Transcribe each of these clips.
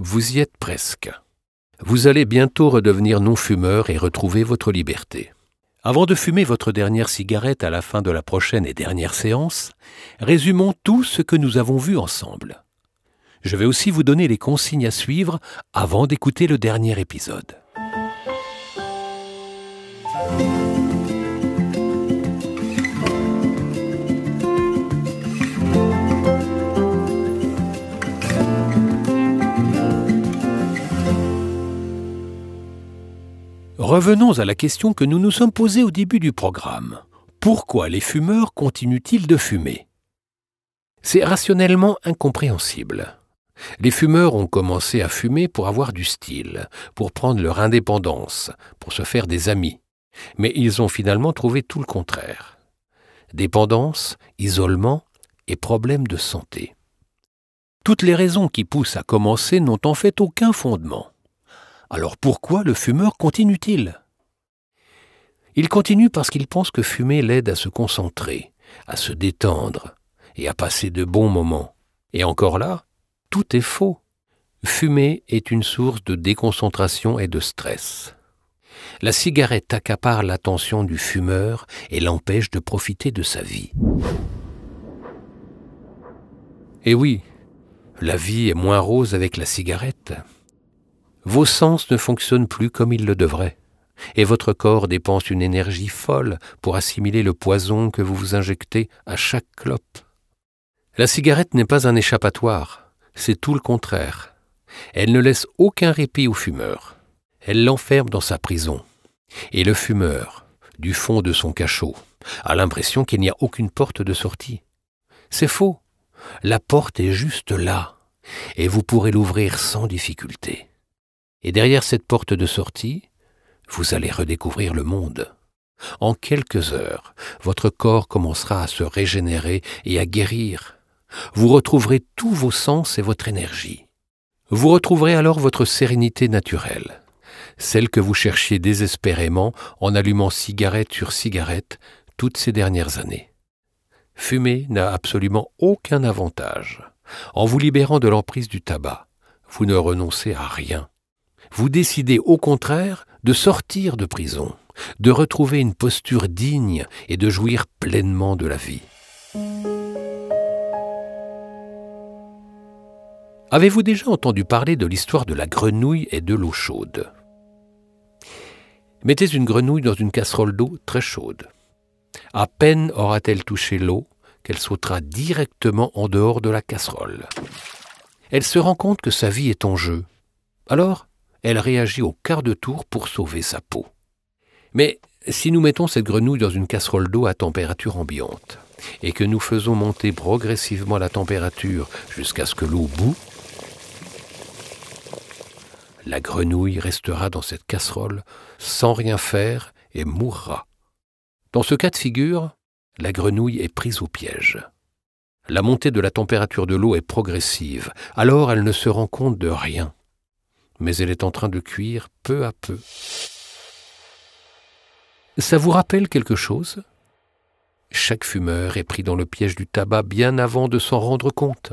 Vous y êtes presque. Vous allez bientôt redevenir non-fumeur et retrouver votre liberté. Avant de fumer votre dernière cigarette à la fin de la prochaine et dernière séance, résumons tout ce que nous avons vu ensemble. Je vais aussi vous donner les consignes à suivre avant d'écouter le dernier épisode. Revenons à la question que nous nous sommes posée au début du programme. Pourquoi les fumeurs continuent-ils de fumer? C'est rationnellement incompréhensible. Les fumeurs ont commencé à fumer pour avoir du style, pour prendre leur indépendance, pour se faire des amis. Mais ils ont finalement trouvé tout le contraire. Dépendance, isolement et problèmes de santé. Toutes les raisons qui poussent à commencer n'ont en fait aucun fondement. Alors pourquoi le fumeur continue-t-il? Il continue parce qu'il pense que fumer l'aide à se concentrer, à se détendre et à passer de bons moments. Et encore là, tout est faux. Fumer est une source de déconcentration et de stress. La cigarette accapare l'attention du fumeur et l'empêche de profiter de sa vie. Et oui, la vie est moins rose avec la cigarette vos sens ne fonctionnent plus comme ils le devraient, et votre corps dépense une énergie folle pour assimiler le poison que vous vous injectez à chaque clope. La cigarette n'est pas un échappatoire, c'est tout le contraire. Elle ne laisse aucun répit au fumeur. Elle l'enferme dans sa prison. Et le fumeur, du fond de son cachot, a l'impression qu'il n'y a aucune porte de sortie. C'est faux. La porte est juste là, et vous pourrez l'ouvrir sans difficulté. Et derrière cette porte de sortie, vous allez redécouvrir le monde. En quelques heures, votre corps commencera à se régénérer et à guérir. Vous retrouverez tous vos sens et votre énergie. Vous retrouverez alors votre sérénité naturelle, celle que vous cherchiez désespérément en allumant cigarette sur cigarette toutes ces dernières années. Fumer n'a absolument aucun avantage. En vous libérant de l'emprise du tabac, vous ne renoncez à rien vous décidez au contraire de sortir de prison, de retrouver une posture digne et de jouir pleinement de la vie. Avez-vous déjà entendu parler de l'histoire de la grenouille et de l'eau chaude? Mettez une grenouille dans une casserole d'eau très chaude. À peine aura-t-elle touché l'eau qu'elle sautera directement en dehors de la casserole. Elle se rend compte que sa vie est en jeu. Alors, elle réagit au quart de tour pour sauver sa peau. Mais si nous mettons cette grenouille dans une casserole d'eau à température ambiante, et que nous faisons monter progressivement la température jusqu'à ce que l'eau bout, la grenouille restera dans cette casserole sans rien faire et mourra. Dans ce cas de figure, la grenouille est prise au piège. La montée de la température de l'eau est progressive, alors elle ne se rend compte de rien mais elle est en train de cuire peu à peu. Ça vous rappelle quelque chose? Chaque fumeur est pris dans le piège du tabac bien avant de s'en rendre compte.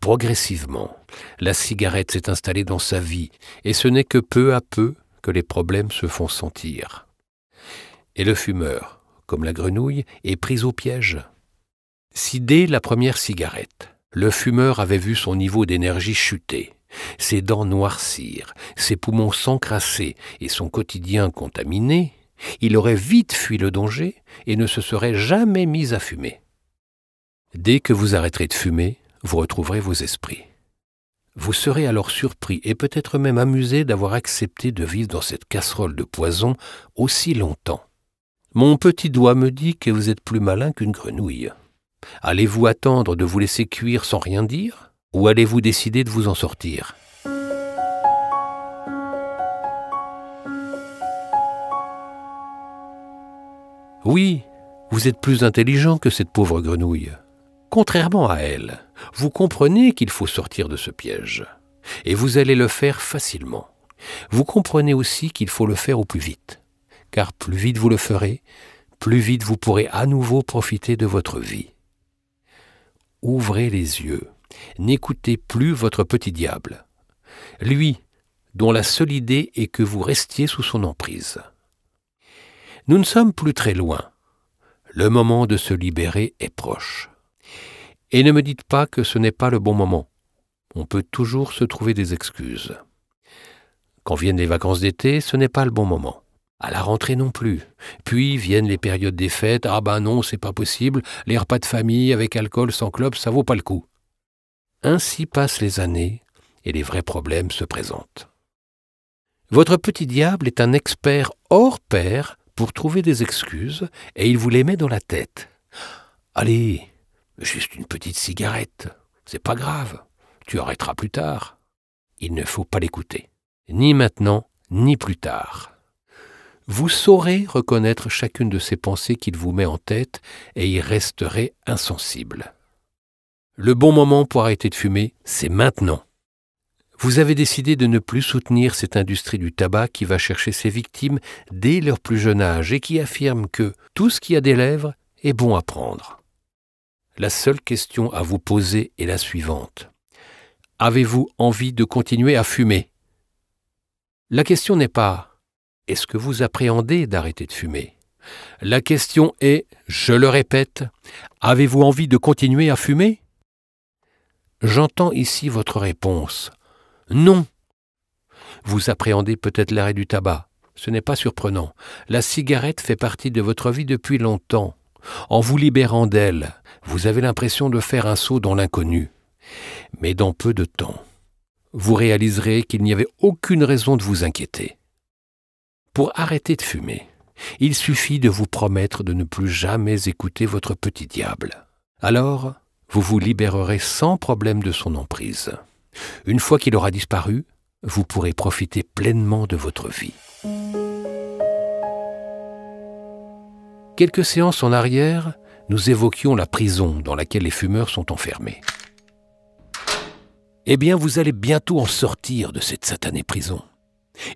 Progressivement, la cigarette s'est installée dans sa vie, et ce n'est que peu à peu que les problèmes se font sentir. Et le fumeur, comme la grenouille, est pris au piège. Si dès la première cigarette, le fumeur avait vu son niveau d'énergie chuter, ses dents noircir, ses poumons s'encrasser et son quotidien contaminé, il aurait vite fui le danger et ne se serait jamais mis à fumer. Dès que vous arrêterez de fumer, vous retrouverez vos esprits. Vous serez alors surpris et peut-être même amusé d'avoir accepté de vivre dans cette casserole de poison aussi longtemps. Mon petit doigt me dit que vous êtes plus malin qu'une grenouille. Allez-vous attendre de vous laisser cuire sans rien dire? Ou allez-vous décider de vous en sortir? Oui, vous êtes plus intelligent que cette pauvre grenouille. Contrairement à elle, vous comprenez qu'il faut sortir de ce piège, et vous allez le faire facilement. Vous comprenez aussi qu'il faut le faire au plus vite, car plus vite vous le ferez, plus vite vous pourrez à nouveau profiter de votre vie. Ouvrez les yeux N'écoutez plus votre petit diable. lui dont la seule idée est que vous restiez sous son emprise. Nous ne sommes plus très loin. Le moment de se libérer est proche. Et ne me dites pas que ce n'est pas le bon moment. On peut toujours se trouver des excuses. Quand viennent les vacances d'été, ce n'est pas le bon moment. À la rentrée non plus. Puis viennent les périodes des fêtes. Ah ben non, c'est pas possible. Les repas de famille avec alcool sans clope, ça vaut pas le coup. Ainsi passent les années et les vrais problèmes se présentent. Votre petit diable est un expert hors pair pour trouver des excuses et il vous les met dans la tête. Allez, juste une petite cigarette, c'est pas grave, tu arrêteras plus tard. Il ne faut pas l'écouter, ni maintenant, ni plus tard. Vous saurez reconnaître chacune de ces pensées qu'il vous met en tête et y resterez insensible. Le bon moment pour arrêter de fumer, c'est maintenant. Vous avez décidé de ne plus soutenir cette industrie du tabac qui va chercher ses victimes dès leur plus jeune âge et qui affirme que tout ce qui a des lèvres est bon à prendre. La seule question à vous poser est la suivante. Avez-vous envie de continuer à fumer? La question n'est pas est-ce que vous appréhendez d'arrêter de fumer? La question est, je le répète, avez-vous envie de continuer à fumer? J'entends ici votre réponse. Non. Vous appréhendez peut-être l'arrêt du tabac. Ce n'est pas surprenant. La cigarette fait partie de votre vie depuis longtemps. En vous libérant d'elle, vous avez l'impression de faire un saut dans l'inconnu. Mais dans peu de temps, vous réaliserez qu'il n'y avait aucune raison de vous inquiéter. Pour arrêter de fumer, il suffit de vous promettre de ne plus jamais écouter votre petit diable. Alors, vous vous libérerez sans problème de son emprise. Une fois qu'il aura disparu, vous pourrez profiter pleinement de votre vie. Quelques séances en arrière, nous évoquions la prison dans laquelle les fumeurs sont enfermés. Eh bien, vous allez bientôt en sortir de cette satanée prison.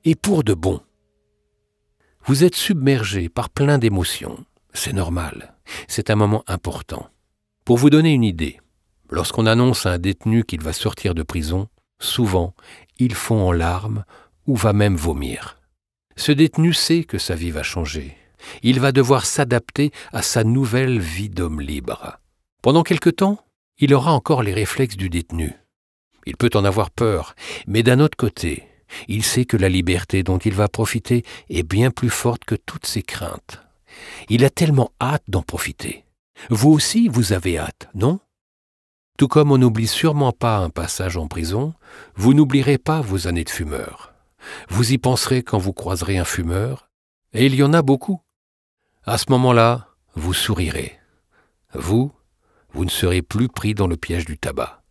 Et pour de bon. Vous êtes submergé par plein d'émotions. C'est normal. C'est un moment important. Pour vous donner une idée, lorsqu'on annonce à un détenu qu'il va sortir de prison, souvent, il fond en larmes ou va même vomir. Ce détenu sait que sa vie va changer. Il va devoir s'adapter à sa nouvelle vie d'homme libre. Pendant quelque temps, il aura encore les réflexes du détenu. Il peut en avoir peur, mais d'un autre côté, il sait que la liberté dont il va profiter est bien plus forte que toutes ses craintes. Il a tellement hâte d'en profiter. Vous aussi, vous avez hâte, non? Tout comme on n'oublie sûrement pas un passage en prison, vous n'oublierez pas vos années de fumeur. Vous y penserez quand vous croiserez un fumeur, et il y en a beaucoup. À ce moment-là, vous sourirez. Vous, vous ne serez plus pris dans le piège du tabac.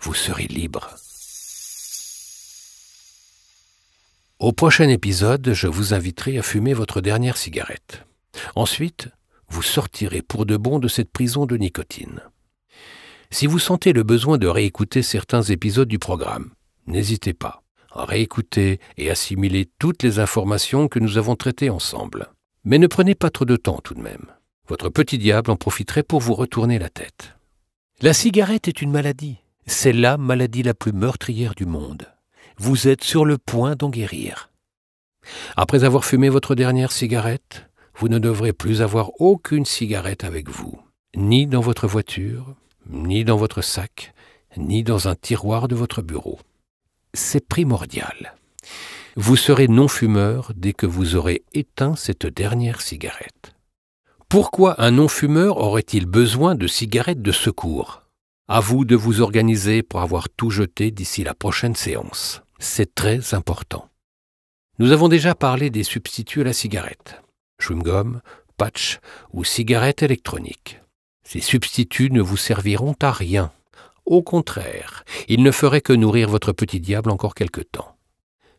Vous serez libre. Au prochain épisode, je vous inviterai à fumer votre dernière cigarette. Ensuite, vous sortirez pour de bon de cette prison de nicotine. Si vous sentez le besoin de réécouter certains épisodes du programme, n'hésitez pas à réécouter et assimiler toutes les informations que nous avons traitées ensemble. Mais ne prenez pas trop de temps tout de même. Votre petit diable en profiterait pour vous retourner la tête. La cigarette est une maladie. C'est la maladie la plus meurtrière du monde vous êtes sur le point d'en guérir. Après avoir fumé votre dernière cigarette, vous ne devrez plus avoir aucune cigarette avec vous, ni dans votre voiture, ni dans votre sac, ni dans un tiroir de votre bureau. C'est primordial. Vous serez non-fumeur dès que vous aurez éteint cette dernière cigarette. Pourquoi un non-fumeur aurait-il besoin de cigarettes de secours? À vous de vous organiser pour avoir tout jeté d'ici la prochaine séance. C'est très important. Nous avons déjà parlé des substituts à la cigarette. Chewing-gum, patch ou cigarette électronique. Ces substituts ne vous serviront à rien. Au contraire, ils ne feraient que nourrir votre petit diable encore quelque temps.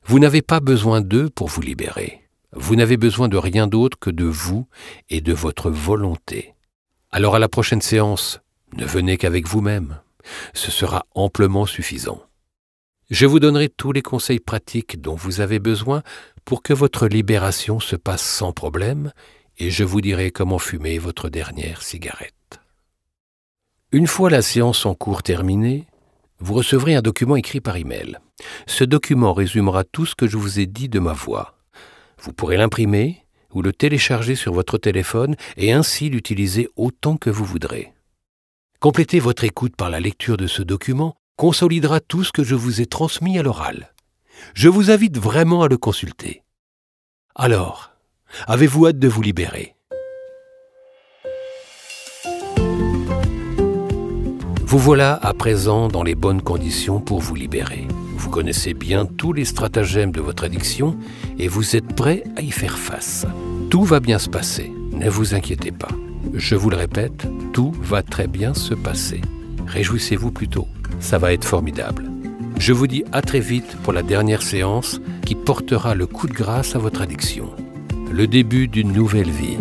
Vous n'avez pas besoin d'eux pour vous libérer. Vous n'avez besoin de rien d'autre que de vous et de votre volonté. Alors à la prochaine séance, ne venez qu'avec vous-même. Ce sera amplement suffisant. Je vous donnerai tous les conseils pratiques dont vous avez besoin pour que votre libération se passe sans problème, et je vous dirai comment fumer votre dernière cigarette. Une fois la séance en cours terminée, vous recevrez un document écrit par email. Ce document résumera tout ce que je vous ai dit de ma voix. Vous pourrez l'imprimer ou le télécharger sur votre téléphone et ainsi l'utiliser autant que vous voudrez. Compléter votre écoute par la lecture de ce document consolidera tout ce que je vous ai transmis à l'oral. Je vous invite vraiment à le consulter. Alors, avez-vous hâte de vous libérer? Vous voilà à présent dans les bonnes conditions pour vous libérer. Vous connaissez bien tous les stratagèmes de votre addiction et vous êtes prêt à y faire face. Tout va bien se passer, ne vous inquiétez pas. Je vous le répète, tout va très bien se passer. Réjouissez-vous plutôt, ça va être formidable. Je vous dis à très vite pour la dernière séance qui portera le coup de grâce à votre addiction. Le début d'une nouvelle vie.